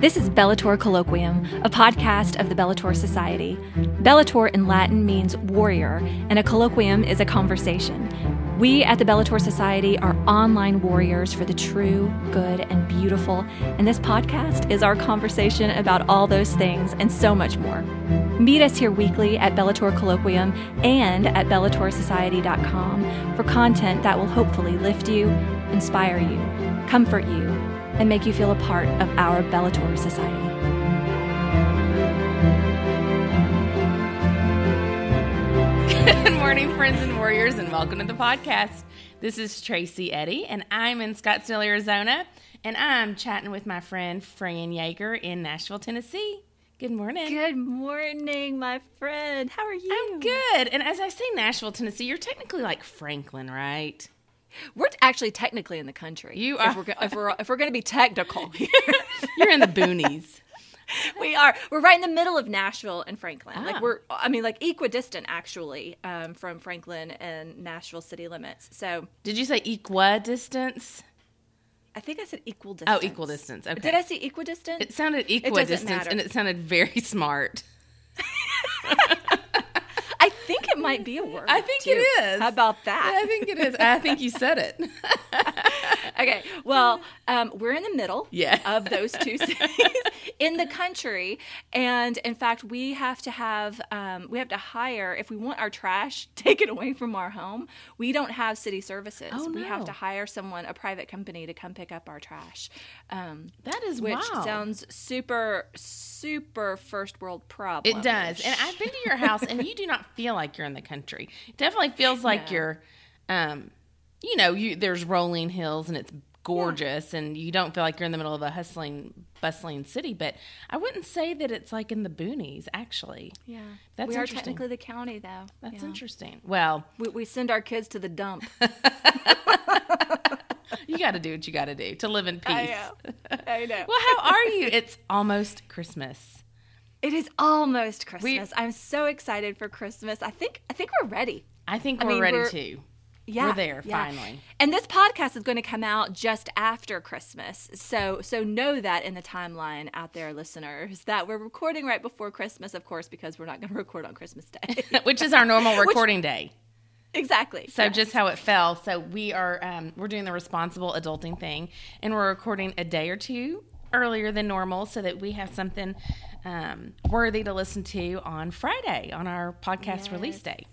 This is Bellator Colloquium, a podcast of the Bellator Society. Bellator in Latin means warrior, and a colloquium is a conversation. We at the Bellator Society are online warriors for the true, good, and beautiful, and this podcast is our conversation about all those things and so much more. Meet us here weekly at Bellator Colloquium and at BellatorSociety.com for content that will hopefully lift you, inspire you, comfort you, and make you feel a part of our Bellator Society. Good morning, friends and warriors, and welcome to the podcast. This is Tracy Eddy, and I'm in Scottsdale, Arizona, and I'm chatting with my friend Fran Yeager in Nashville, Tennessee. Good morning. Good morning, my friend. How are you? I'm good. And as I say Nashville, Tennessee, you're technically like Franklin, right? We're actually technically in the country. You If are. we're, if we're, if we're going to be technical, You're in the boonies. we are. We're right in the middle of Nashville and Franklin. Ah. Like we're, I mean, like equidistant actually um, from Franklin and Nashville city limits. So Did you say equidistance? I think I said equal distance. Oh, equal distance. Okay. Did I say equidistant? It sounded equidistance, matter. and it sounded very smart. I think it might be a word. I think too. it is. How about that? I think it is. I think you said it. Okay, well, um, we're in the middle Yeah. of those two cities in the country, and in fact, we have to have um, we have to hire if we want our trash taken away from our home. We don't have city services. Oh, We have to hire someone, a private company, to come pick up our trash. Um, That is which wow. sounds super super first world problem. It does. And I've been to your house and you do not feel like you're in the country. It definitely feels like No. you're um you know, you there's rolling hills and it's gorgeous and you don't feel like you're in the middle of a hustling bustling city, but I wouldn't say that it's like in the boonies actually. yeah, That's we are technically the county though. That's Yeah. interesting. Well, We, we send our kids to the dump. you got to do what you got to do to live in peace. I know. I know. Well, how are you? It's almost Christmas. It is almost Christmas. I'm so excited for Christmas. I think I think we're ready. I think I we're mean, ready we're- too. Yeah, We're there yeah. finally. And this podcast is going to come out just after Christmas. So so know that in the timeline out there listeners that we're recording right before Christmas of course because we're not going to record on Christmas Day. Which is our normal recording day. exactly. So just how it fell. So we are um, we're doing the responsible adulting thing, and we're recording a day or two earlier than normal, so that we have something um, worthy to listen to on Friday on our podcast release day.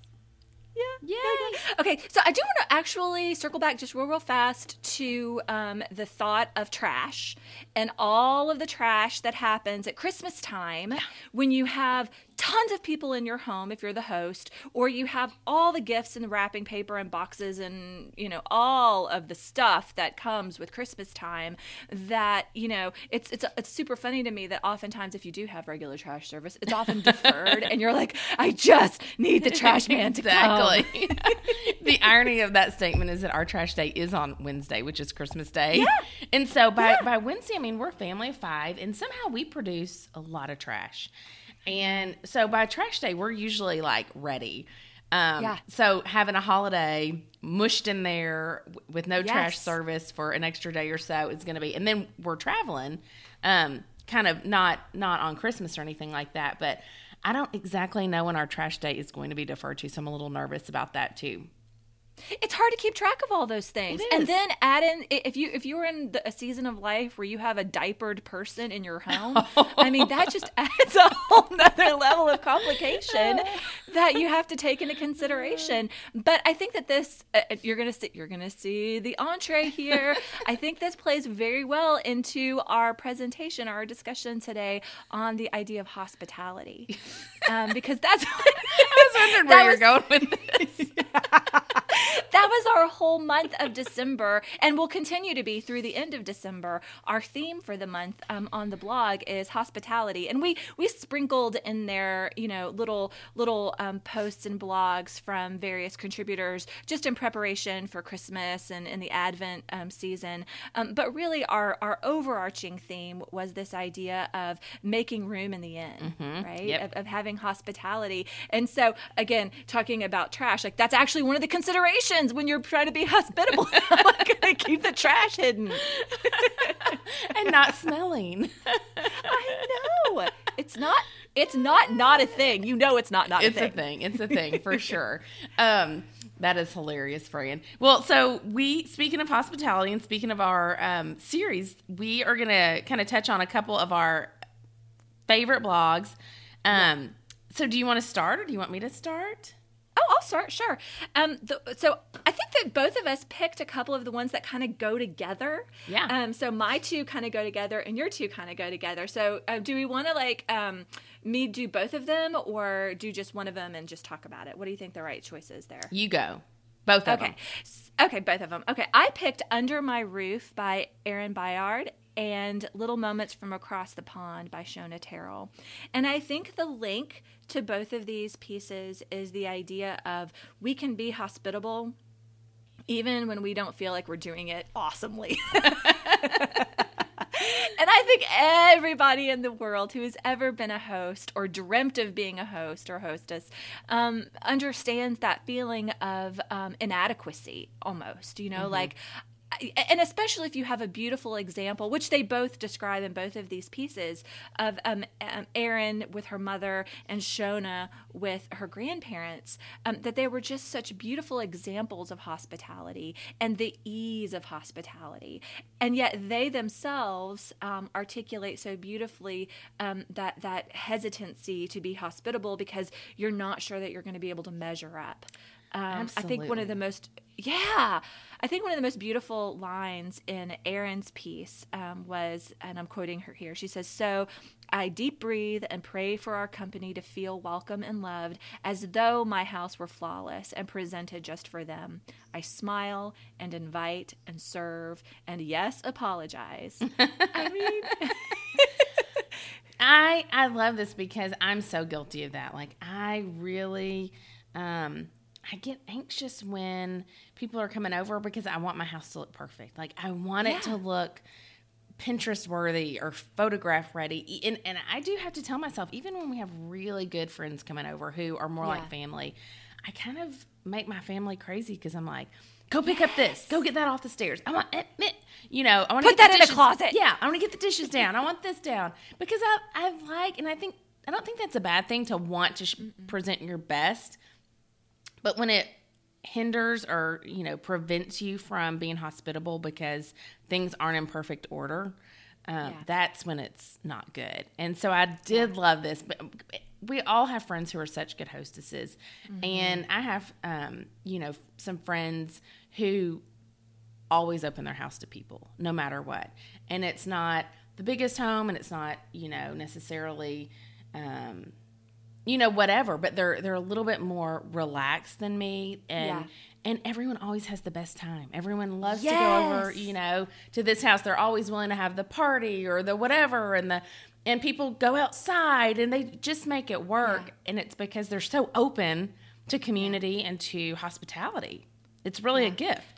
Yeah. Yay! Okay, so I do want to actually circle back just real, real fast to um, the thought of trash and all of the trash that happens at Christmas time when you have tons of people in your home, if you're the host, or you have all the gifts and the wrapping paper and boxes and, you know, all of the stuff that comes with Christmas time that, you know, it's, it's, it's super funny to me that oftentimes if you do have regular trash service, it's often deferred and you're like, I just need the trash man to come. The irony of that statement is that our trash day is on Wednesday, which is Christmas Day. Yeah. And so by, by Wednesday, I mean, we're a family of five, and somehow we produce a lot of trash. And so by trash day, we're usually like ready. Um, Yeah. So having a holiday mushed in there with no trash service for an extra day or so is going to be, and then we're traveling, um, kind of not not on Christmas or anything like that. But I don't exactly know when our trash day is going to be deferred to, so I'm a little nervous about that too. It's hard to keep track of all those things. And then add in if you if you're in the, a season of life where you have a diapered person in your home i mean that just adds a whole nother level of complication that you have to take into consideration. But i think that this uh, uh, you're gonna see you're gonna see the entree here. I think this plays very well into our presentation our discussion today on the idea of hospitality. Um, because that's what I was wondering where you're going with this. that was our whole month of December, and will continue to be through the end of December. Our theme for the month um, on the blog is hospitality, and we we sprinkled in there, you know, little little um, posts and blogs from various contributors, just in preparation for Christmas and in the Advent um, season. Um, but really, our our overarching theme was this idea of making room in the inn, right? Yep. Of, of having hospitality, and so again, talking about trash, like that's actually one of the considerations when when you're trying to be hospitable? How am I going to keep the trash hidden? and not smelling. I know. It's not it's not not a thing. You know it's not not it's a thing. a thing. It's a thing for sure. Um, that is hilarious, Fran. Well, so we speaking of hospitality and speaking of our um, series, we are going to kind of touch on a couple of our favorite blogs. Um, so, do you want to start, or do you want me to start? Oh, I'll start. Sure. Um, the, so I think that both of us picked a couple of the ones that kind of go together. Yeah. Um, so my two kind of go together, and your two kind of go together. So uh, do we want to like um me do both of them, or do just one of them and just talk about it? What do you think the right choice is there? You go. Both of Okay. them. S- Okay, both of them. Okay, I picked Under My Roof by Erin Bayard and Little Moments from Across the Pond by Shona Terrell. And I think the link to both of these pieces is the idea of we can be hospitable even when we don't feel like we're doing it awesomely. And I think everybody in the world who has ever been a host or dreamt of being a host or hostess um, understands that feeling of um, inadequacy almost, you know, like. And especially if you have a beautiful example, which they both describe in both of these pieces, of um, um, Erin with her mother and Shona with her grandparents, um, that they were just such beautiful examples of hospitality and the ease of hospitality. And yet they themselves um, articulate so beautifully um, that, that hesitancy to be hospitable because you're not sure that you're going to be able to measure up. Um, I think one of the most, yeah, I think one of the most beautiful lines in Erin's piece um, was, and I'm quoting her here. She says, "So I deep breathe and pray for our company to feel welcome and loved, as though my house were flawless and presented just for them. I smile and invite and serve and yes, apologize." I mean, I I love this because I'm so guilty of that. Like I really um I get anxious when people are coming over because I want my house to look perfect. Like I want it to look Pinterest worthy or photograph ready. And and I do have to tell myself even when we have really good friends coming over who are more Yeah. like family, I kind of make my family crazy because I'm like Go pick up this. Go get that off the stairs. I want eh, it. it- You know, I want to Put that in a closet. Yeah, I want to get the dishes down. I want this down because I I like and I think I don't think that's a bad thing to want to sh- present your best, but when it hinders or you know prevents you from being hospitable because things aren't in perfect order, um, Yeah. that's when it's not good. And so I did love this, but we all have friends who are such good hostesses, and I have um, you know some friends who always open their house to people no matter what and it's not the biggest home and it's not you know necessarily um you know whatever but they're they're a little bit more relaxed than me. And Yeah. and everyone always has the best time. Everyone loves to go over you know to this house. They're always willing to have the party or the whatever and the and people go outside and they just make it work. Yeah. and it's because they're so open to community and to hospitality. It's really a gift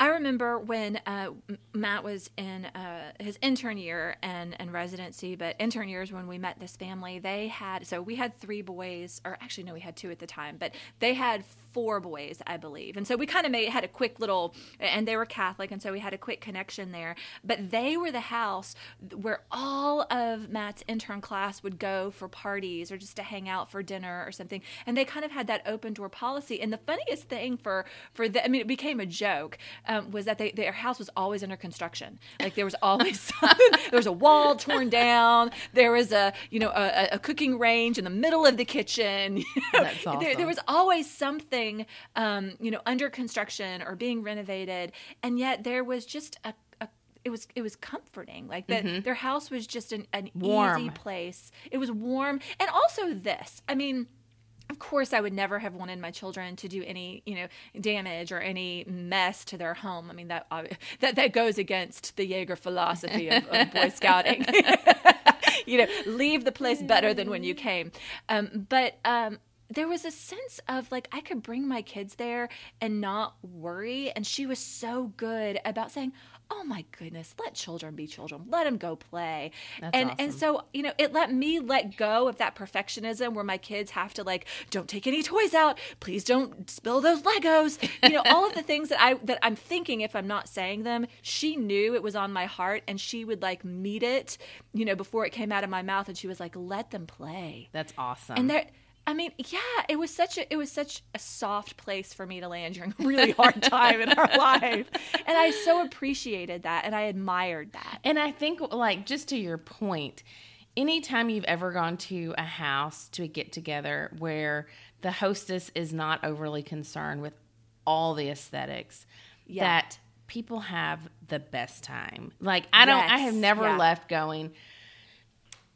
I remember when uh, Matt was in uh, his intern year and, and residency, but intern years when we met this family, they had so we had three boys, or actually no, we had two at the time, but they had four boys, I believe, and so we kind of made had a quick little, and they were Catholic, and so we had a quick connection there. But they were the house where all of Matt's intern class would go for parties or just to hang out for dinner or something, and they kind of had that open door policy. And the funniest thing for for the, I mean, it became a joke um, was that they, their house was always under construction. Like there was always something, there was a wall torn down. There was a you know a, a cooking range in the middle of the kitchen. you know. That's there, there was always something um, you know under construction or being renovated, and yet there was just a. it was it was comforting. Like that their house was just an, an easy Warm. place. It was warm. And also this i mean of course i would never have wanted my children to do any you know damage or any mess to their home. I mean that that that goes against the jaeger philosophy of, of boy scouting. You know leave the place better than when you came. Um, but um, there was a sense of like I could bring my kids there and not worry. And she was so good about saying, "Oh my goodness, let children be children. Let them go play." That's and awesome. and so you know, it let me let go of that perfectionism where my kids have to like, "Don't take any toys out. Please don't spill those Legos." You know, all of the things that I that I'm thinking if I'm not saying them. She knew it was on my heart, and she would like meet it, you know, before it came out of my mouth, and she was like, "Let them play." That's awesome. and there i mean yeah it was such a it was such a soft place for me to land during a really hard time in our life and i so appreciated that and i admired that And I think, like, just to your point, anytime you've ever gone to a house to a get together where the hostess is not overly concerned with all the aesthetics, Yeah. that people have the best time. Like, I don't, I have never yeah. left going,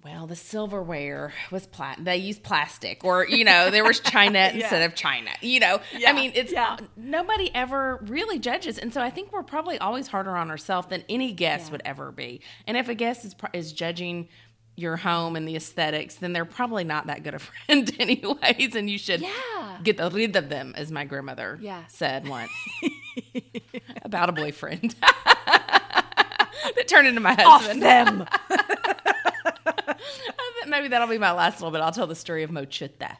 well, the silverware was plat. They used plastic, or you know, there was china instead of china. You know, Yeah, I mean, it's yeah. nobody ever really judges, and so I think we're probably always harder on ourselves than any guest Yeah. would ever be. And if a guest is is judging your home and the aesthetics, then they're probably not that good a friend, anyways. And you should Yeah. get the rid of them, as my grandmother Yeah. said once about a boyfriend that turned into my husband. them Maybe that'll be my last little bit. I'll tell the story of Mochutta.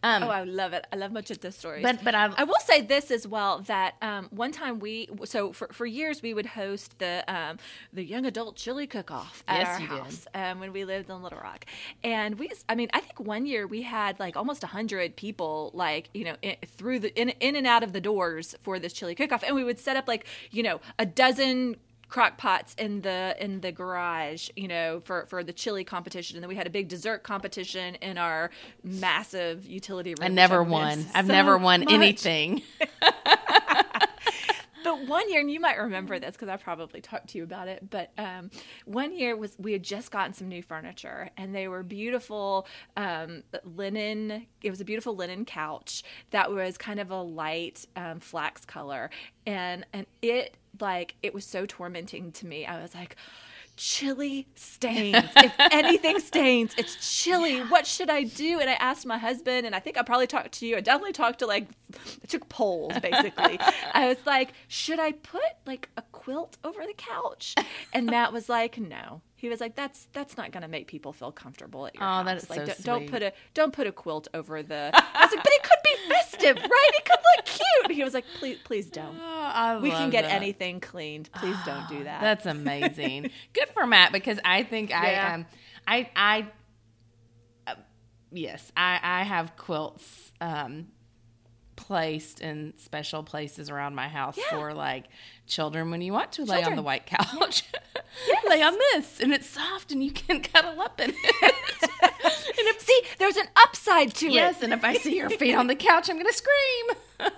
Um, oh i love it. I love Mochita stories. But- but I- I will say this as well that um, one time we so for, for years we would host the um, the young adult chili cook off at Yes, our house um, when we lived in Little Rock, and we I mean I think one year we had like almost hundred people like you know in, through the in in and out of the doors for this chili cook off, and we would set up like you know a dozen crock pots in the in the garage you know for for the chili competition and then we had a big dessert competition in our massive utility room I never won. I've so never won much. anything. But one year, and you might remember this because I probably talked to you about it. But um, one year was we had just gotten some new furniture, and they were beautiful um, linen. It was a beautiful linen couch that was kind of a light um, flax color, and and it like it was so tormenting to me. I was like. Chili stains. If anything stains, it's chili. What should I do? And I asked my husband, and I think I probably talked to you. I definitely talked to like, I took polls basically. I was like, should I put like a quilt over the couch? And Matt was like, no. He was like, that's that's not going to make people feel comfortable at your Oh, house. that is like, so don't, don't put a don't put a quilt over the. I was like, but it could be festive, right? It could look cute. He was like, please, please don't. Oh, We can get that. anything cleaned. Please don't do that. That's amazing. Good for Matt because I think I Yeah. um I I uh, yes I I have quilts um placed in special places around my house Yeah. for like children when you want to lay on the white couch. lay on this and it's soft and you can cuddle up in it. and if, See, there's an upside to yes, it. Yes, and if I see your feet on the couch, I'm going to scream.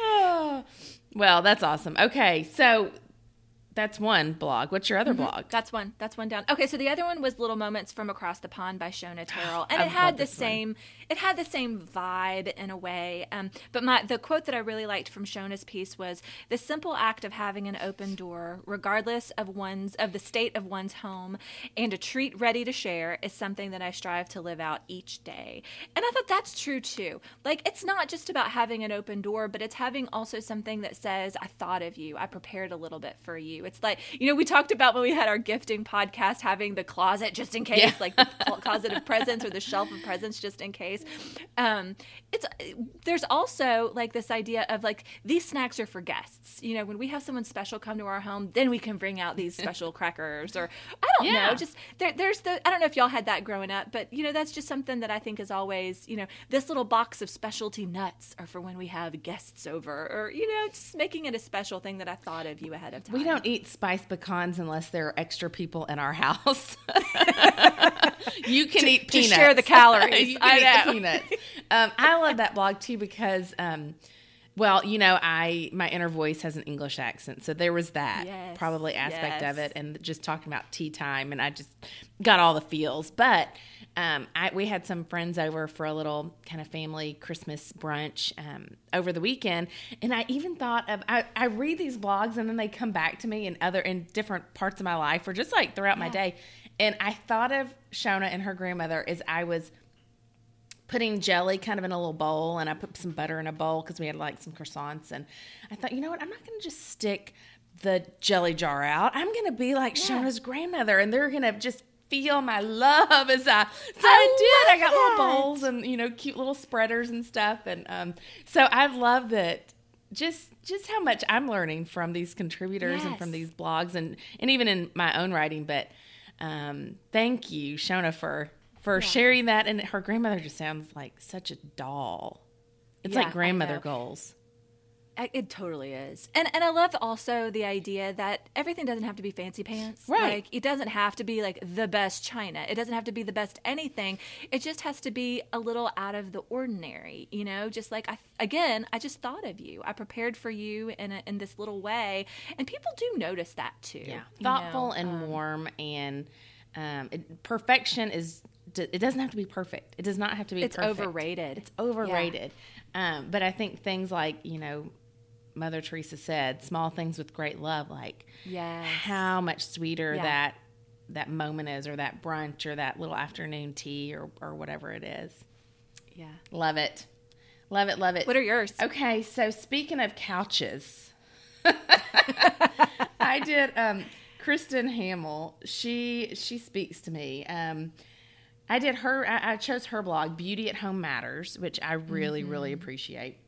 Oh. Well, that's awesome. Okay, so that's one blog. What's your other mm-hmm. blog? That's one. That's one down. Okay, so the other one was "Little Moments from Across the Pond" by Shona Terrell, and I it had the same one. It had the same vibe in a way. Um, but my the quote that I really liked from Shona's piece was: "The simple act of having an open door, regardless of one's of the state of one's home, and a treat ready to share, is something that I strive to live out each day." And I thought that's true too. Like it's not just about having an open door, but it's having also something that says, "I thought of you. I prepared a little bit for you." It's like you know we talked about when we had our gifting podcast having the closet just in case, Yeah. like the closet of presents or the shelf of presents just in case. Um, it's there's also like this idea of like these snacks are for guests. You know, when we have someone special come to our home, then we can bring out these special crackers or I don't Yeah. know, just there, there's the I don't know if y'all had that growing up, but you know that's just something that I think is always you know this little box of specialty nuts are for when we have guests over or you know just making it a special thing that I thought of you ahead of time. We don't eat spiced pecans unless there are extra people in our house. you can eat to peanuts. share the calories. you can I eat know. the peanuts. Um, I love that blog too because, um, well, you know, I my inner voice has an English accent, so there was that Yes, probably aspect of it, and just talking about tea time, and I just got all the feels. But um, I, we had some friends over for a little kind of family Christmas brunch um, over the weekend, and I even thought of I, I read these blogs and then they come back to me in other in different parts of my life or just like throughout my day, and I thought of Shona and her grandmother as I was putting jelly kind of in a little bowl and I put some butter in a bowl because we had like some croissants and I thought, you know what, I'm not going to just stick the jelly jar out. I'm going to be like Yeah. Shona's grandmother and they're going to just feel my love as I so I, I did. I got little bowls and you know cute little spreaders and stuff and um so I love that just just how much I'm learning from these contributors and from these blogs and and even in my own writing but um thank you Shona for for sharing that and her grandmother just sounds like such a doll. It's Yeah, like grandmother goals. It totally is. And and I love also the idea that everything doesn't have to be fancy pants. Right. Like it doesn't have to be like the best china. It doesn't have to be the best anything. It just has to be a little out of the ordinary, you know? Just like I again, I just thought of you. I prepared for you in a, in this little way, and people do notice that too. Yeah, thoughtful know? and warm, and um, it, perfection is. It doesn't have to be perfect. It does not have to be. It's perfect. overrated. It's overrated. Um, but I think things like you know, Mother Teresa said, "Small things with great love." Like Yes. how much sweeter Yeah. that that moment is, or that brunch, or that little afternoon tea, or or whatever it is. Yeah. Love it, love it, love it. What are yours? Okay, so speaking of couches, I did. Um, Kristen Hamill. She she speaks to me. Um, I did her. I, I chose her blog, Beauty at Home Matters, which I really really appreciate.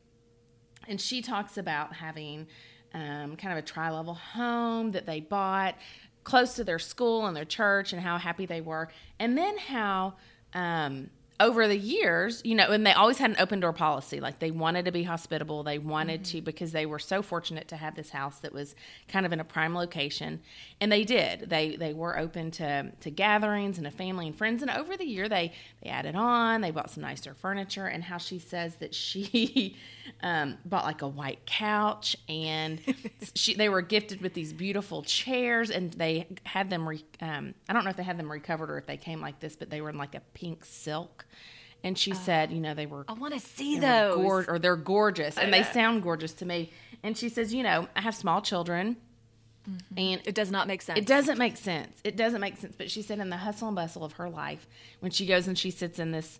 And she talks about having um, kind of a tri level home that they bought close to their school and their church, and how happy they were, and then how. Um, over the years, you know, and they always had an open door policy. Like they wanted to be hospitable. They wanted to because they were so fortunate to have this house that was kind of in a prime location, and they did. They they were open to to gatherings and to family and friends. And over the year, they they added on. They bought some nicer furniture. And how she says that she um, bought like a white couch, and she they were gifted with these beautiful chairs, and they had them. Re, um, I don't know if they had them recovered or if they came like this, but they were in like a pink silk. And she uh, said, you know, they were I want to see those. gor- or they're gorgeous, and they sound gorgeous to me. And she says, you know, I have small children, mm-hmm. and it does not make sense. it doesn't make sense. It doesn't make sense. But she said, in the hustle and bustle of her life, when she goes and she sits in this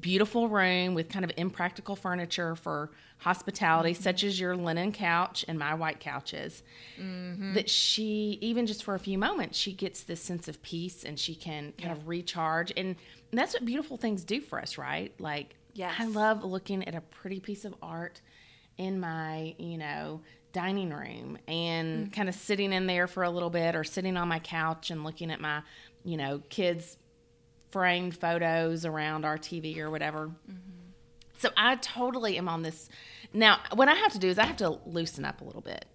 beautiful room with kind of impractical furniture for hospitality, mm-hmm. such as your linen couch and my white couches, mm-hmm. that she, even just for a few moments, she gets this sense of peace and she can kind of recharge. And that's what beautiful things do for us, right? Like, Yes. I love looking at a pretty piece of art in my, you know, dining room and mm. kind of sitting in there for a little bit or sitting on my couch and looking at my, you know, kids framed photos around our TV or whatever. Mm-hmm. So I totally am on this. Now, what I have to do is I have to loosen up a little bit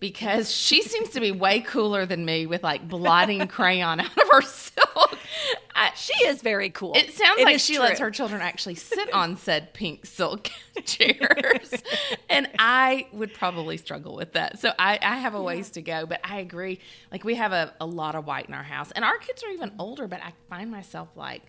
because she seems to be way cooler than me with like blotting crayon out of her silk. I, She is very cool. it sounds It like she true. lets her children actually sit on said pink silk chairs. and I would probably struggle with that. So I, I have a ways to go, but I agree. Like we have a, a lot of white in our house. And our kids are even older, but I find myself like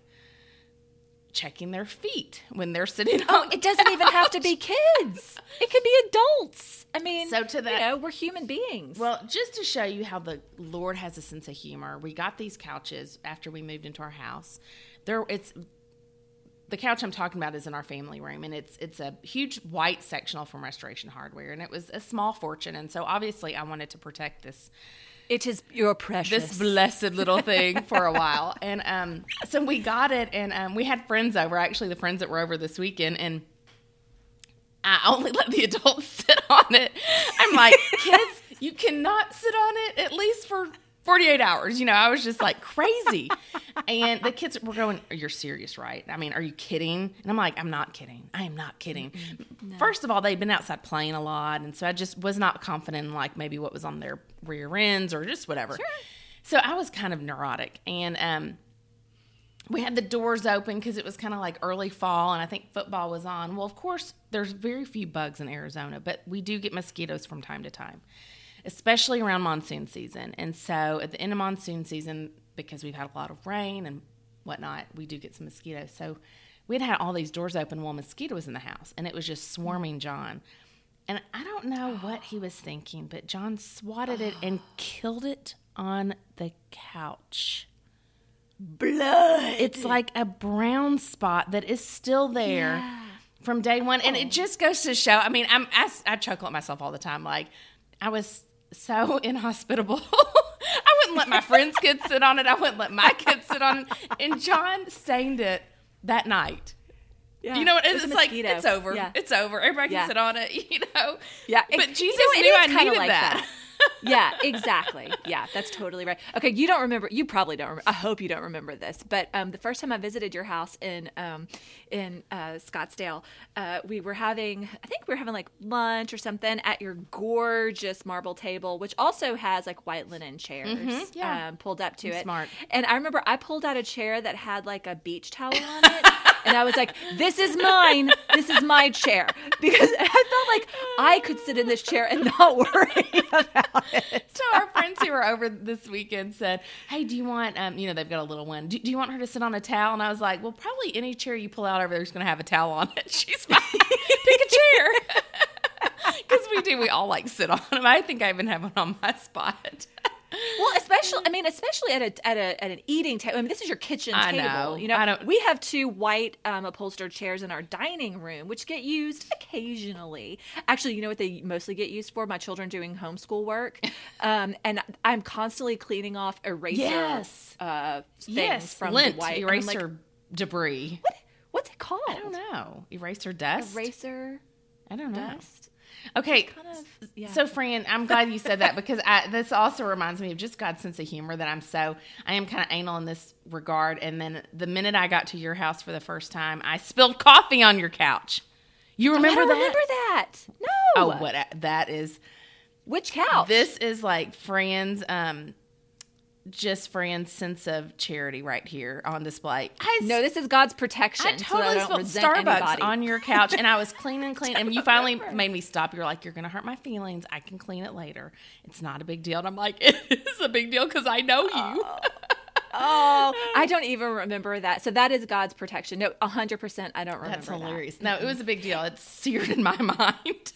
checking their feet when they're sitting Oh, on it doesn't even have to be kids. It could be adults. I mean, So to that- you know, we're human beings. Well, just to show you how the Lord has a sense of humor, we got these couches after we moved into our house. There, it's the couch I'm talking about is in our family room, and it's it's a huge white sectional from Restoration Hardware, and it was a small fortune, and so obviously I wanted to protect this it is your precious. this blessed little thing for a while. And um, so we got it, and um, we had friends over. Actually, the friends that were over this weekend, and I only let the adults sit on it. I'm like, kids, you cannot sit on it at least for 48 hours. You know, I was just like crazy. And the kids were going, You're serious, right? I mean, are you kidding? And I'm like, I'm not kidding. I am not kidding. First of all, they'd been outside playing a lot. And so I just was not confident in like maybe what was on their rear ends or just whatever. So I was kind of neurotic. And, um, we had the doors open because it was kind of like early fall and I think football was on. Well, of course, there's very few bugs in Arizona, but we do get mosquitoes from time to time, especially around monsoon season. And so at the end of monsoon season, because we've had a lot of rain and whatnot, we do get some mosquitoes. So we had had all these doors open while mosquito was in the house and it was just swarming John. And I don't know what he was thinking, but John swatted it and killed it on the couch. blood. It's like a brown spot that is still there Yeah. from day one, and it oh. just goes to show. I mean, I'm I, I chuckle at myself all the time. Like I was so inhospitable. I wouldn't let my friends' kids sit on it. I wouldn't let my kids sit on it. And John stained it that night. Yeah. You know what? It's, it's like it's over. Yeah. It's over. Everybody Yeah. can sit on it. You know. Yeah, But Jesus you know, knew I needed like that. Yeah, exactly. Yeah, that's totally right. Okay, you don't remember. You probably don't. Remember, I hope you don't remember this. But um, the first time I visited your house in um, in uh, Scottsdale, uh, we were having. I think we were having like lunch or something at your gorgeous marble table, which also has like white linen chairs. yeah. um, pulled up to it. Smart. And I remember I pulled out a chair that had like a beach towel on it. And I was like, this is mine. This is my chair. Because I felt like I could sit in this chair and not worry about it. So our friends who were over this weekend said, "Hey, do you want? Um, you know, they've got a little one. Do, do you want her to sit on a towel?" And I was like, "Well, probably any chair you pull out over there is going to have a towel on it. She's fine. Pick a chair." Because we do, we all like sit on them. I think I even have one on my spot. Well, especially, I mean, especially at a at a at an eating table. I mean, this is your kitchen I table. know. You know, I don't- we have two white um, upholstered chairs in our dining room, which get used occasionally. Actually, you know what they mostly get used for? My children doing homeschool work, um, and I'm constantly cleaning off eraser Yes. uh, things yes, from lint, the white. I'm like, eraser debris. what? What's it called? I don't know. Eraser dust. Eraser I don't know. dust. Okay. Kind of. Yeah. So, Fran, I'm glad you said that because I, this also reminds me of just God's sense of humor that I'm so, I am kind of anal in this regard. And then the minute I got to your house for the first time, I spilled coffee on your couch. You remember I don't that? remember that. No. Oh, what? That is, Which couch? this is like Fran's, um, just Fran's sense of charity right here on display. I No, this is God's protection. I so totally I spilled Starbucks anybody. on your couch, and I was cleaning, clean, and you finally made me stop. You're like, "You're gonna hurt my feelings. I can clean it later. It's not a big deal." And I'm like, "It is a big deal because I know you." Oh. oh, I don't even remember that. So that is God's protection. No, hundred percent. I don't remember. That's that. hilarious. No, it was a big deal. It's seared in my mind.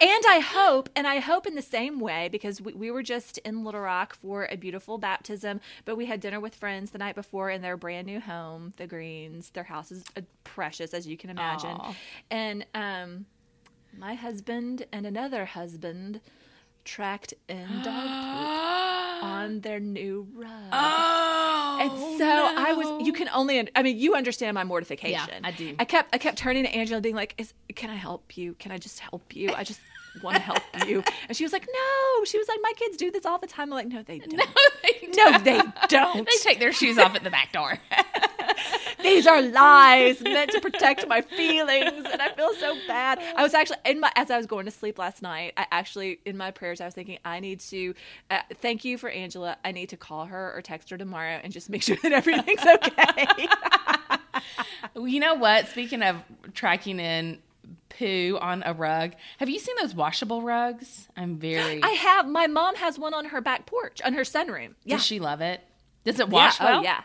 And I hope, and I hope in the same way, because we, we were just in Little Rock for a beautiful baptism, but we had dinner with friends the night before in their brand new home, the Greens. Their house is uh, precious, as you can imagine. Aw. And um, my husband and another husband tracked in dog poop on their new rug. oh, And so I was. You can only. I mean, you understand my mortification. Yeah, I do. I kept. I kept turning to Angela, being like, "Is can I help you? Can I just help you? I just want to help you." And she was like, "No." She was like, "My kids do this all the time." I'm like, "No, they don't. No, they don't. they don't. They take their shoes off at the back door. These are lies meant to protect my feelings, and I feel so bad. I was actually in my as I was going to sleep last night. I actually in my prayers I was thinking I need to uh, thank you for Angela. I need to call her or text her tomorrow and just make sure that everything's okay. you know what? Speaking of tracking in poo on a rug, have you seen those washable rugs? I'm very. I have. My mom has one on her back porch, on her sunroom. Yeah. Does she love it? Does it wash yeah. well? Oh yeah.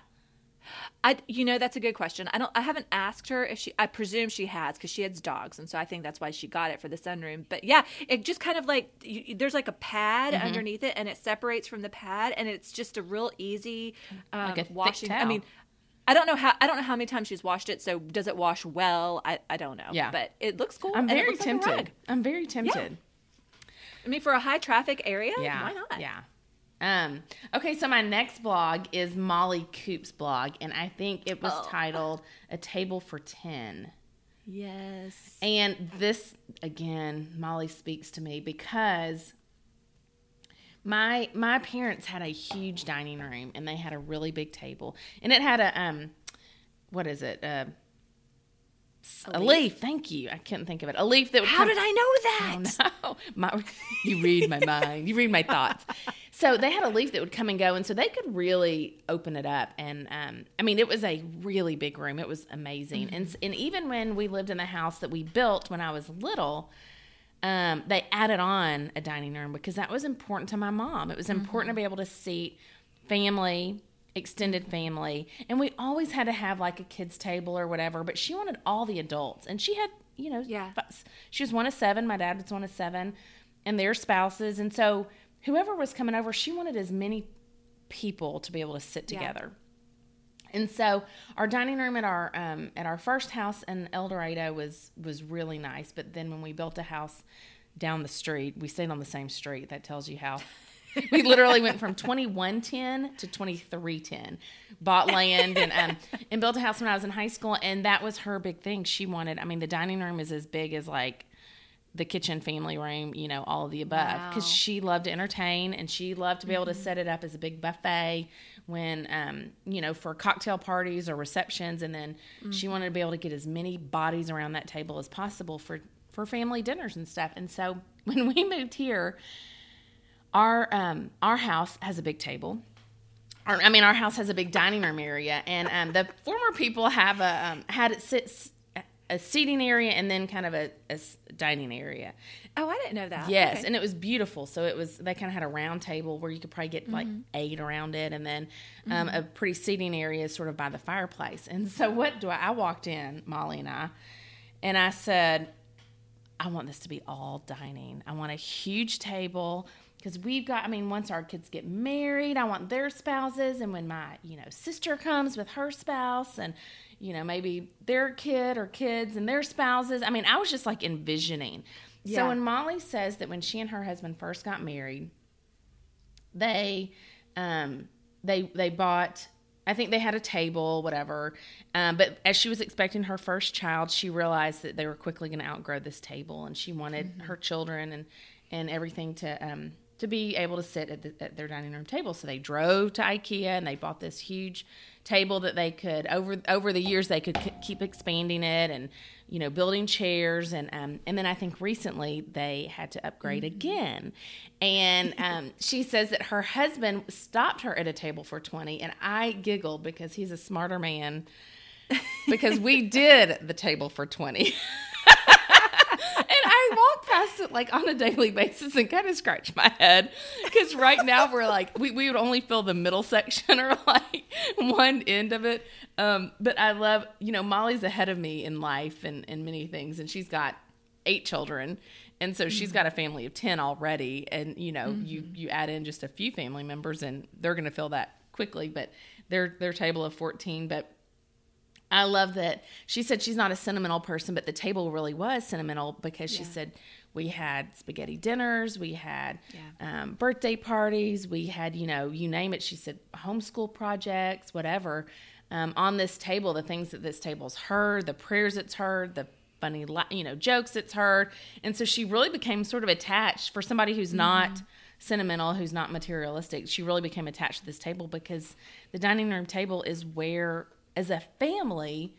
I, you know, that's a good question. I don't. I haven't asked her if she. I presume she has because she has dogs, and so I think that's why she got it for the sunroom. But yeah, it just kind of like you, there's like a pad Mm-hmm. underneath it, and it separates from the pad, and it's just a real easy um, Like washing. I mean, I don't know how. I don't know how many times she's washed it. So does it wash well? I, I don't know. Yeah. but it looks cool. I'm very looks like tempted. I'm very tempted. I mean, for a high traffic area, Yeah. why not? Yeah. Um, okay, so my next blog is Molly Coop's blog, and I think it was Oh. titled A Table for Ten. Yes. And this again, Molly speaks to me because my my parents had a huge dining room and they had a really big table. And it had a um what is it? Uh, a, leaf? leaf. Thank you. I couldn't think of it. A leaf that would How come did I know that? Oh, no. My, you read my mind. You read my thoughts. So they had a leaf that would come and go, and so they could really open it up. And um, I mean, it was a really big room. It was amazing. And and even when we lived in the house that we built when I was little, um, they added on a dining room because that was important to my mom. It was important to be able to seat family, extended family, and we always had to have like a kids table or whatever. But she wanted all the adults, and she had you know Yeah. she was one of seven. My dad was one of seven, and their spouses, and so whoever was coming over, she wanted as many people to be able to sit Yeah. together. And so our dining room at our um, at our first house in El Dorado was was really nice. But then when we built a house down the street, we stayed on the same street. That tells you how. we literally went from twenty one ten to twenty three ten. Bought land and um, and built a house when I was in high school, and that was her big thing. She wanted. I mean, the dining room is as big as like the kitchen family room you know all of the above because Wow. she loved to entertain and she loved to be able to set it up as a big buffet when um you know for cocktail parties or receptions and then she wanted to be able to get as many bodies around that table as possible for for family dinners and stuff and so when we moved here our um our house has a big table our, I mean, our house has a big dining room area, and um, the former people have a um, had it sits a seating area and then kind of a, a dining area. Oh, I didn't know that. Yes, Okay. and it was beautiful. So it was they kind of had a round table where you could probably get like eight around it, and then um, a pretty seating area sort of by the fireplace. And so what do I? I walked in, Molly and I, and I said, I want this to be all dining. I want a huge table because we've got. I mean, once our kids get married, I want their spouses, and when my you know sister comes with her spouse, and you know maybe their kid or kids and their spouses. I mean, I was just like envisioning. Yeah. So when Molly says that when she and her husband first got married, they um they they bought I think they had a table, whatever. Um, but as she was expecting her first child, she realized that they were quickly going to outgrow this table, and she wanted her children and and everything to um, to be able to sit at, the, at their dining room table. So they drove to IKEA and they bought this huge table that they could over over the years they could k- keep expanding it and you know building chairs and um, and then I think recently they had to upgrade again. And um, she says that her husband stopped her at a table for twenty, and I giggled because he's a smarter man. because we did the table for 20. I walk past it like on a daily basis and kind of scratch my head because right now we're like we, we would only fill the middle section or like one end of it. Um, but I love you know Molly's ahead of me in life and and many things, and she's got eight children. And so she's got a family of 10 already. And, you know, you, you add in just a few family members and they're going to fill that quickly, but their, their table of 14. But I love that she said she's not a sentimental person, but the table really was sentimental because she Yeah. said we had spaghetti dinners, we had Yeah. um, birthday parties, we had, you know, you name it. She said homeschool projects, whatever. Um, on this table, the things that this table's heard, the prayers it's heard, the funny, you know, jokes it's heard. And so she really became sort of attached for somebody who's not sentimental, who's not materialistic. She really became attached to this table because the dining room table is where, as a family,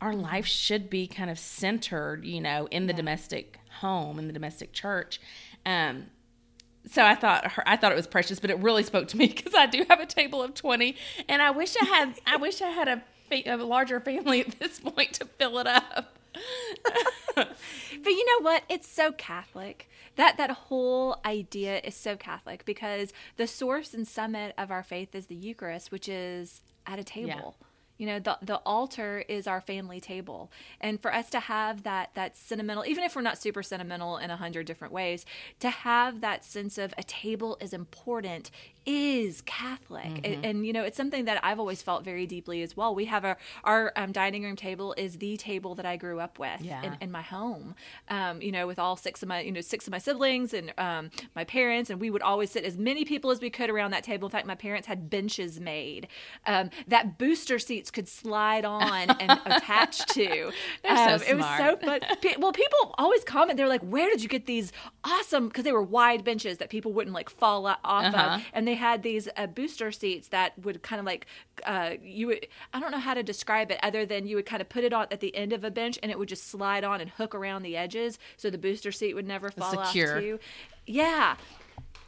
our life should be kind of centered, you know, in the domestic home, in the domestic church. Um, so I thought her, I thought it was precious, but it really spoke to me because I do have a table of twenty, and I wish I had I wish I had a, a larger family at this point to fill it up. But you know what? It's so Catholic. That that whole idea is so Catholic because the source and summit of our faith is the Eucharist, which is at a table. You know, the the altar is our family table. And for us to have that that sentimental, even if we're not super sentimental in a hundred different ways, to have that sense of a table is important is Catholic. Mm-hmm. And, and, you know, it's something that I've always felt very deeply as well. We have our our um, dining room table is the table that I grew up with Yeah. in, in my home. Um, you know, with all six of my you know six of my siblings and um, my parents, and we would always sit as many people as we could around that table. In fact, my parents had benches made um, that booster seats could slide on and attach to. They're so Um, It was so fun. Pe- well, people always comment. They're like, "Where did you get these awesome?" Because they were wide benches that people wouldn't like fall off Uh-huh. of, and they had these uh, booster seats that would kind of like uh, you would. I don't know how to describe it other than you would kind of put it on at the end of a bench, and it would just slide on and hook around the edges, so the booster seat would never fall Secure. off too. Yeah.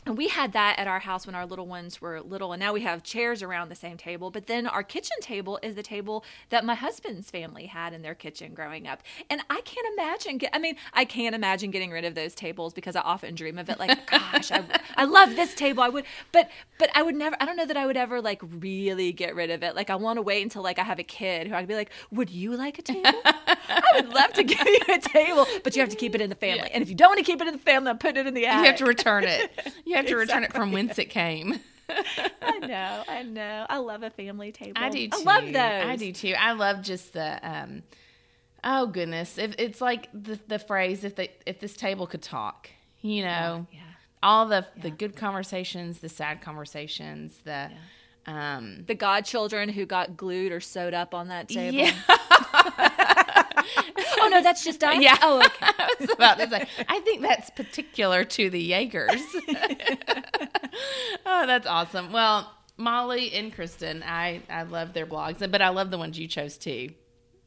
And we had that at our house when our little ones were little, and now we have chairs around the same table. But then our kitchen table is the table that my husband's family had in their kitchen growing up. And I can't imagine, get, I mean, I can't imagine getting rid of those tables because I often dream of it like, gosh, I, I love this table. I would, but, but I would never, I don't know that I would ever like really get rid of it. Like, I want to wait until like I have a kid who I'd be like, would you like a table? I would love to give you a table, but you have to keep it in the family. And if you don't want to keep it in the family, I'll put it in the attic. You have to return it. You have to return it from whence it came. I know, I know. I love a family table. I do too. I love those. I do too. I love just the um oh goodness. If it's like the the phrase if they if this table could talk, you know. Yeah. All the the good conversations, the sad conversations, the um The godchildren who got glued or sewed up on that table. yeah. Oh no, that's just us. Yeah. Oh, okay. I was about to say, I think that's particular to the Jaegers. oh, that's awesome. Well, Molly and Kristen, I, I love their blogs, but I love the ones you chose too.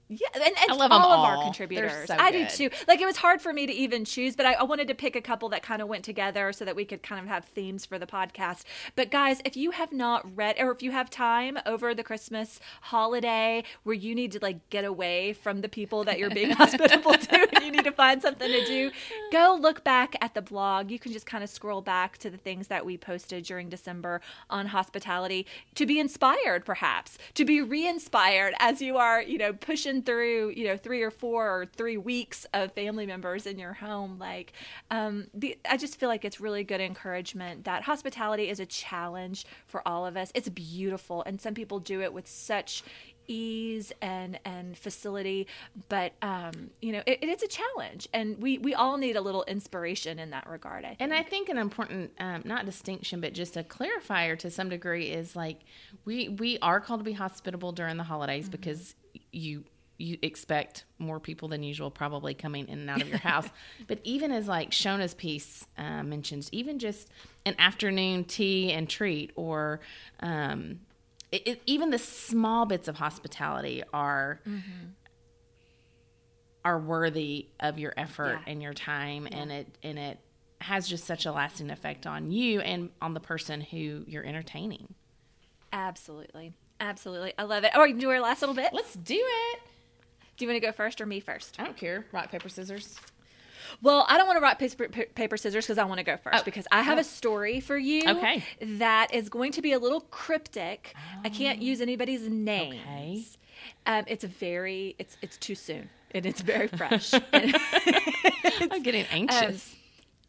Yeah, and, and I love all them of our contributors. so I good. do too. Like it was hard for me to even choose, but I, I wanted to pick a couple that kind of went together so that we could kind of have themes for the podcast. But guys, if you have not read, or if you have time over the Christmas holiday where you need to like get away from the people that you're being hospitable to, and you need to find something to do, go look back at the blog. You can just kind of scroll back to the things that we posted during December on hospitality to be inspired, perhaps to be re-inspired as you are, you know, pushing through, you know, three or four or three weeks of family members in your home. Like, um, the, I just feel like it's really good encouragement that hospitality is a challenge for all of us. It's beautiful, and some people do it with such ease and and facility but um you know it, it's a challenge and we we all need a little inspiration in that regard I. And I think an important, um, not distinction, but just a clarifier to some degree is like we we are called to be hospitable during the holidays because you you expect more people than usual probably coming in and out of your house. but even as like Shona's piece uh, mentions, even just an afternoon tea and treat, or um, it, it, even the small bits of hospitality are are worthy of your effort Yeah. and your time and it and it has just such a lasting effect on you and on the person who you're entertaining. absolutely absolutely I love it oh you can do our last little bit Let's do it. Do you want to go first or me first I don't care. Rock paper scissors. Well, I don't want to rock paper, paper scissors because I want to go first Oh. because I have Oh. a story for you. Okay. That is going to be a little cryptic. I can't use anybody's names. Okay. Um, it's a very it's it's too soon and it's very fresh. I'm getting anxious.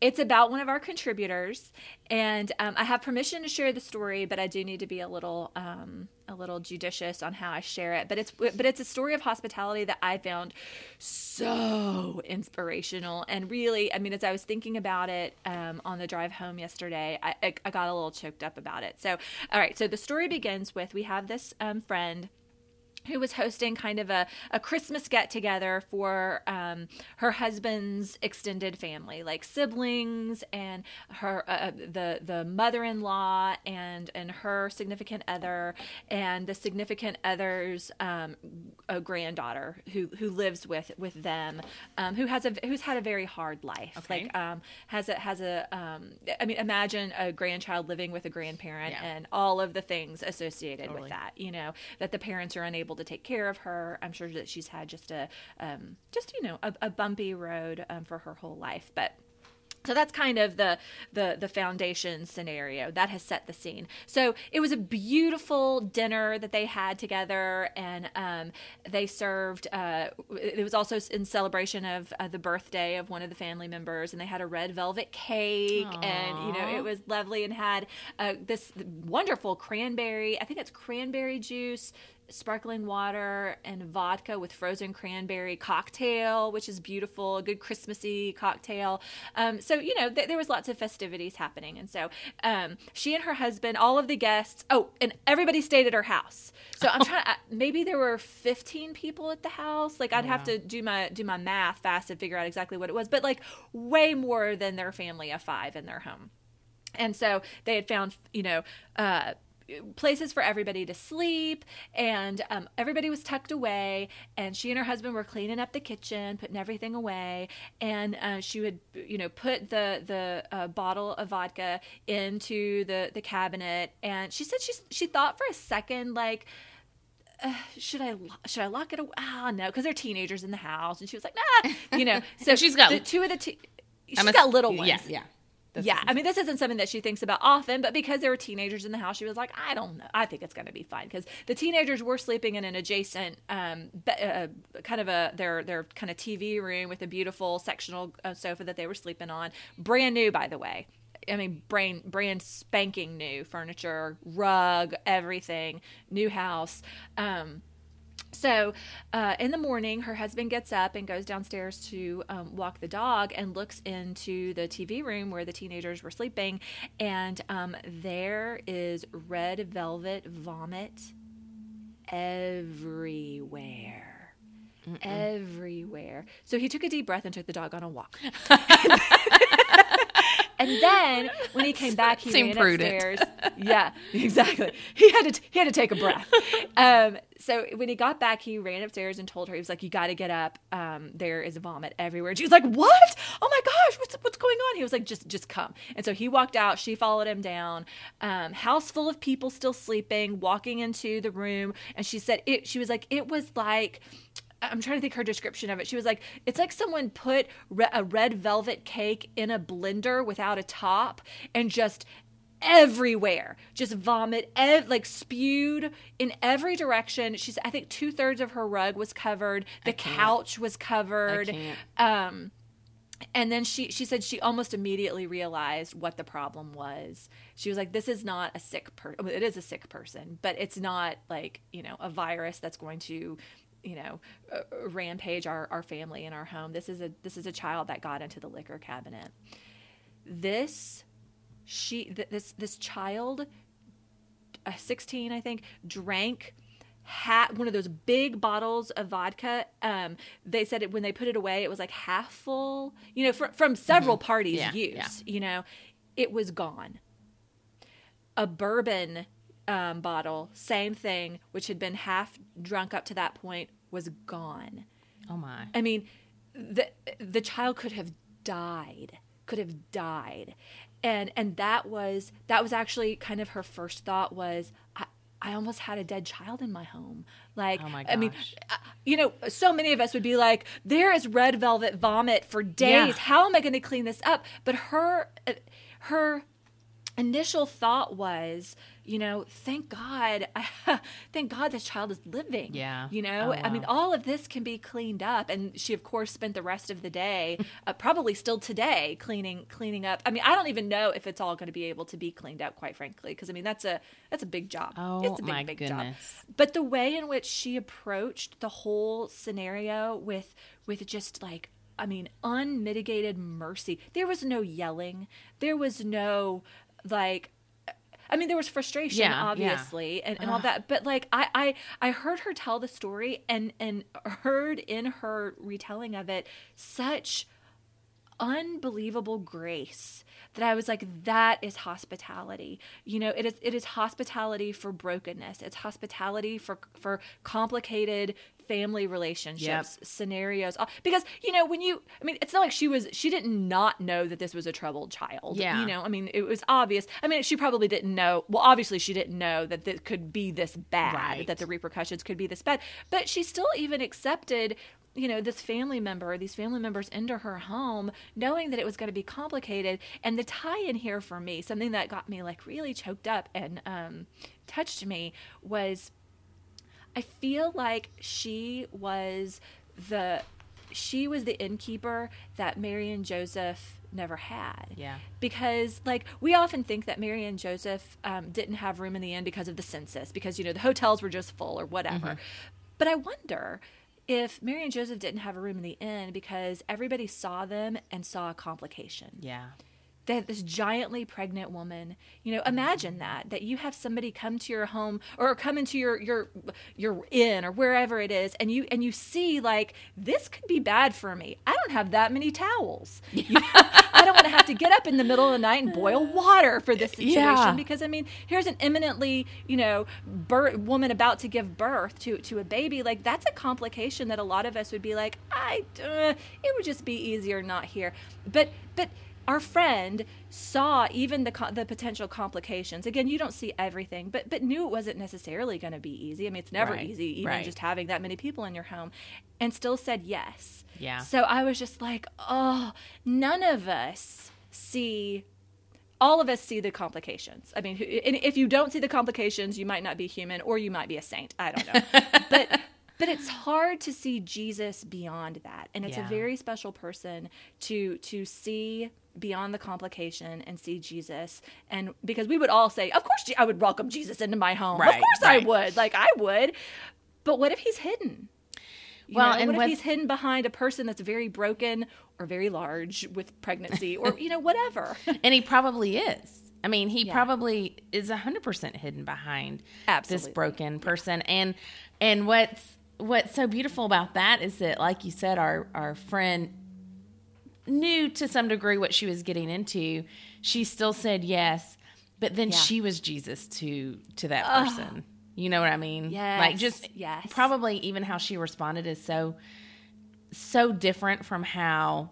It's about one of our contributors, and um, I have permission to share the story, but I do need to be a little um, a little judicious on how I share it. But it's but it's a story of hospitality that I found so inspirational, and really, I mean, as I was thinking about it um, on the drive home yesterday, I, I, got a little choked up about it. So, all right, so the story begins with we have this um, friend who was hosting kind of a, a Christmas get together for um, her husband's extended family, like siblings and her uh, the the mother in law and and her significant other and the significant other's um, a granddaughter who who lives with with them, um, who has a who's had a very hard life, Okay. like um, has a has a um, I mean imagine a grandchild living with a grandparent Yeah. and all of the things associated Totally. with that you know that the parents are unable to take care of her i'm sure that she's had just a um, just you know a, a bumpy road um, for her whole life but so that's kind of the the the foundation scenario that has set the scene. So it was a beautiful dinner that they had together, and um, they served. Uh, it was also in celebration of uh, the birthday of one of the family members, and they had a red velvet cake, and you know it was lovely, and had uh, this wonderful cranberry. I think it's cranberry juice sparkling water and vodka with frozen cranberry cocktail, which is beautiful, a good Christmassy cocktail. Um, so, you know, th- there was lots of festivities happening. And so um, she and her husband, all of the guests, oh, and everybody stayed at her house. So I'm trying to, maybe there were 15 people at the house. Like I'd have to do my, do my math fast and figure out exactly what it was, but like way more than their family of five in their home. And so they had found, you know, uh, places for everybody to sleep, and um, everybody was tucked away. And she and her husband were cleaning up the kitchen, putting everything away. And uh, she would, you know, put the the uh, bottle of vodka into the the cabinet. And she said she she thought for a second like uh, should I should I lock it away? Ah, no, because they're teenagers in the house, and she was like, nah, you know. So she's got- the, two of the te- she's a- got little ones. Yeah, yeah. That's- yeah, I mean, this isn't something that she thinks about often, but because there were teenagers in the house, she was like, I don't know. I think it's going to be fine because the teenagers were sleeping in an adjacent, um, be- uh, kind of a their their kind of TV room with a beautiful sectional uh, sofa that they were sleeping on, brand new, by the way. I mean, brain brand spanking new furniture, rug, everything, new house. Um, so uh, in the morning, her husband gets up and goes downstairs to um, walk the dog and looks into the TV room where the teenagers were sleeping. And um, there is red velvet vomit everywhere. Mm-mm. Everywhere. So he took a deep breath and took the dog on a walk. And then when he came back, he Seemed ran prudent. upstairs. yeah, exactly. He had to he had to take a breath. Um, so when he got back, he ran upstairs and told her he was like, "You got to get up. Um, there is vomit everywhere." And she was like, "What? Oh my gosh, what's what's going on?" He was like, "Just just come." And so he walked out. She followed him down. Um, house full of people still sleeping. Walking into the room, and she said it. She was like, "It was like." I'm trying to think her description of it. She was like, it's like someone put re- a red velvet cake in a blender without a top and just everywhere, just vomit, ev- like spewed in every direction. She's, I think, two thirds of her rug was covered. The couch was covered. Um, and then she she said she almost immediately realized what the problem was. She was like, "This is not a sick person. It is a sick person, but it's not like you know a virus that's going to." You know uh, rampage our, our family and our home. This is a this is a child that got into the liquor cabinet. This she th- this this child uh, 16 i think drank ha- one of those big bottles of vodka. Um, they said it when they put it away it was like half full you know fr- from several parties Yeah, use yeah. you know. It was gone. A bourbon um, bottle same thing which had been half drunk up to that point was gone Oh my. I mean, the the child could have died, could have died, and and that was that was actually kind of her first thought was. I, I almost had a dead child in my home. Like, Oh my I mean, you know, so many of us would be like, there is red velvet vomit for days. Yeah. How am I going to clean this up? But her, uh, her initial thought was, you know, thank God, thank God this child is living. Yeah. You know, Oh, I mean, all of this can be cleaned up, and she, of course, spent the rest of the day, uh, probably still today, cleaning cleaning up. I mean, I don't even know if it's all going to be able to be cleaned up, quite frankly, because I mean, that's a that's a big job. Oh, it's a big, my big goodness. job. But the way in which she approached the whole scenario with with just like I mean, unmitigated mercy. There was no yelling. There was no like I mean, there was frustration, Yeah, yeah. obviously, and, and all that. But like, I, I, I heard her tell the story, and and heard in her retelling of it such unbelievable grace that I was like, that is hospitality. You know, it is it is hospitality for brokenness. It's hospitality for for complicated family relationships, scenarios. Uh, Because you know, when you, I mean, it's not like she was she didn't not know that this was a troubled child. Yeah. you know, I mean, it was obvious. I mean, she probably didn't know. Well, obviously, she didn't know that it could be this bad. Right. That the repercussions could be this bad. But she still even accepted you know this family member these family members into her home knowing that it was going to be complicated and the tie in here for me something that got me like really choked up and um, touched me was i feel like she was the she was the innkeeper that mary and joseph never had Yeah. because like we often think that Mary and Joseph um, didn't have room in the inn because of the census, because you know the hotels were just full or whatever. But I wonder if Mary and Joseph didn't have a room in the inn because everybody saw them and saw a complication. Yeah. They had this giantly pregnant woman. You know, imagine that that you have somebody come to your home or come into your your your inn or wherever it is, and you and you see like this could be bad for me. I don't have that many towels. You- I don't want to have to get up in the middle of the night and boil water for this situation Yeah. because I mean, here's an imminently you know woman about to give birth to to a baby. Like that's a complication that a lot of us would be like, I uh, it would just be easier not here. But but our friend saw even the co- the potential complications. Again, you don't see everything, but but knew it wasn't necessarily going to be easy. I mean, it's never Right, easy, even right. just having that many people in your home, and still said yes. Yeah. So I was just like, oh, none of us see. All of us see the complications. I mean, if you don't see the complications, you might not be human, or you might be a saint. I don't know. but but it's hard to see Jesus beyond that. And it's Yeah. a very special person to to see beyond the complication and see Jesus. And because we would all say, of course I would welcome Jesus into my home. Right, of course right. I would. Like I would. But what if he's hidden? You Well, know, and what if he's hidden behind a person that's very broken or very large with pregnancy or you know whatever? And he probably is. I mean, he Yeah. probably is 100% hidden behind this broken person. And and what's what's so beautiful about that is that like you said our our friend knew to some degree what she was getting into. She still said yes, but then Yeah. she was Jesus to to that person. You know what I mean? Yeah. Like just yes. probably even how she responded is so so different from how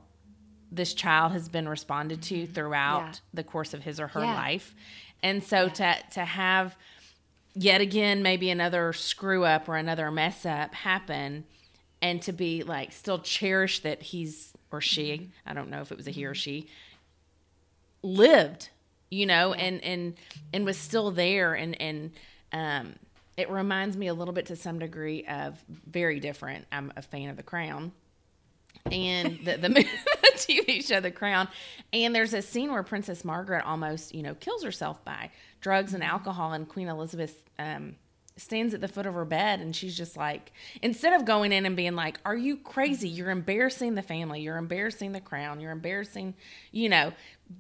this child has been responded to throughout Mm-hmm. Yeah. the course of his or her Yeah. life. And so to to have yet again maybe another screw up or another mess up happen and to be like still cherish that he's or she, Mm-hmm. I don't know if it was a he or she, lived, you know, and and and was still there and and um it reminds me a little bit to some degree of very different. I'm a fan of The Crown and the, the, the TV show The Crown. And there's a scene where Princess Margaret almost, you know, kills herself by drugs and alcohol, and Queen Elizabeth um, stands at the foot of her bed, and she's just like, instead of going in and being like, "Are you crazy? You're embarrassing the family. You're embarrassing the crown. You're embarrassing," you know.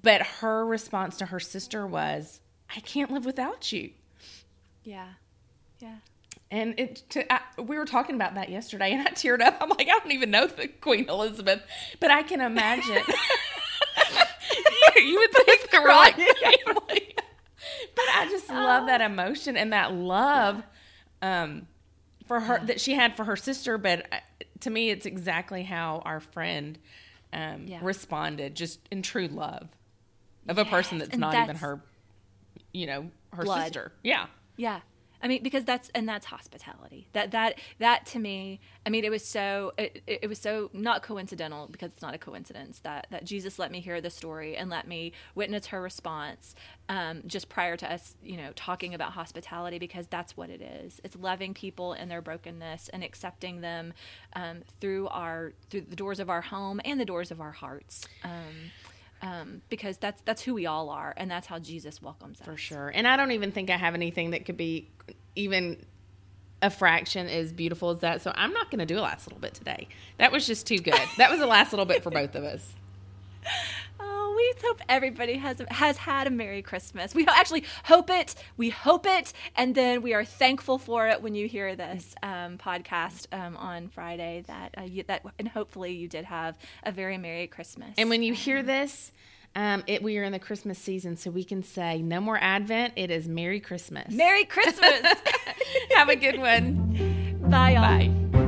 But her response to her sister was, "I can't live without you." yeah. Yeah. And it, to, I, we were talking about that yesterday, and I teared up. I'm like, I don't even know the Queen Elizabeth, but I can imagine. you, you would think they were like family, but I just love that emotion and that love um, for her that she had for her sister. But uh, to me, it's exactly how our friend um, Yeah. responded, just in true love of a person Yes, that's and not even that's- her, you know, her Blood. sister. Yeah. Yeah. I mean, because that's and that's hospitality. That that that to me, I mean, it was so it, it was so not coincidental because it's not a coincidence that that Jesus let me hear the story and let me witness her response um, just prior to us, you know, talking about hospitality because that's what it is. It's loving people in their brokenness and accepting them um, through our through the doors of our home and the doors of our hearts. Um, um, because that's that's who we all are, and that's how Jesus welcomes us. For sure. And I don't even think I have anything that could be even a fraction as beautiful as that. So I'm not going to do a last little bit today. That was just too good. That was the last little bit for both of us. Oh, we hope everybody has has had a Merry Christmas. We actually hope it. We hope it, and then we are thankful for it when you hear this um, podcast um, on Friday. That uh, you, that and hopefully you did have a very Merry Christmas. And when you hear this, um, it, we are in the Christmas season, so we can say no more Advent. It is Merry Christmas. Merry Christmas. have a good one. Bye, y'all. Bye.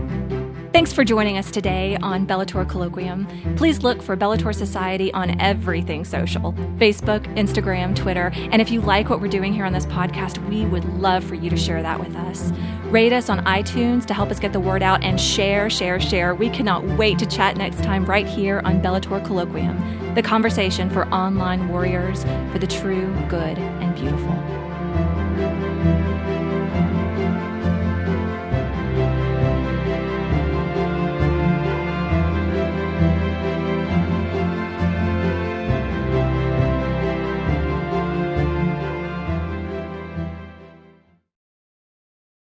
Thanks for joining us today on Bellator Colloquium. Please look for Bellator Society on everything social Facebook, Instagram, Twitter. And if you like what we're doing here on this podcast, we would love for you to share that with us. Rate us on iTunes to help us get the word out and share, share, share. We cannot wait to chat next time right here on Bellator Colloquium, the conversation for online warriors for the true, good, and beautiful.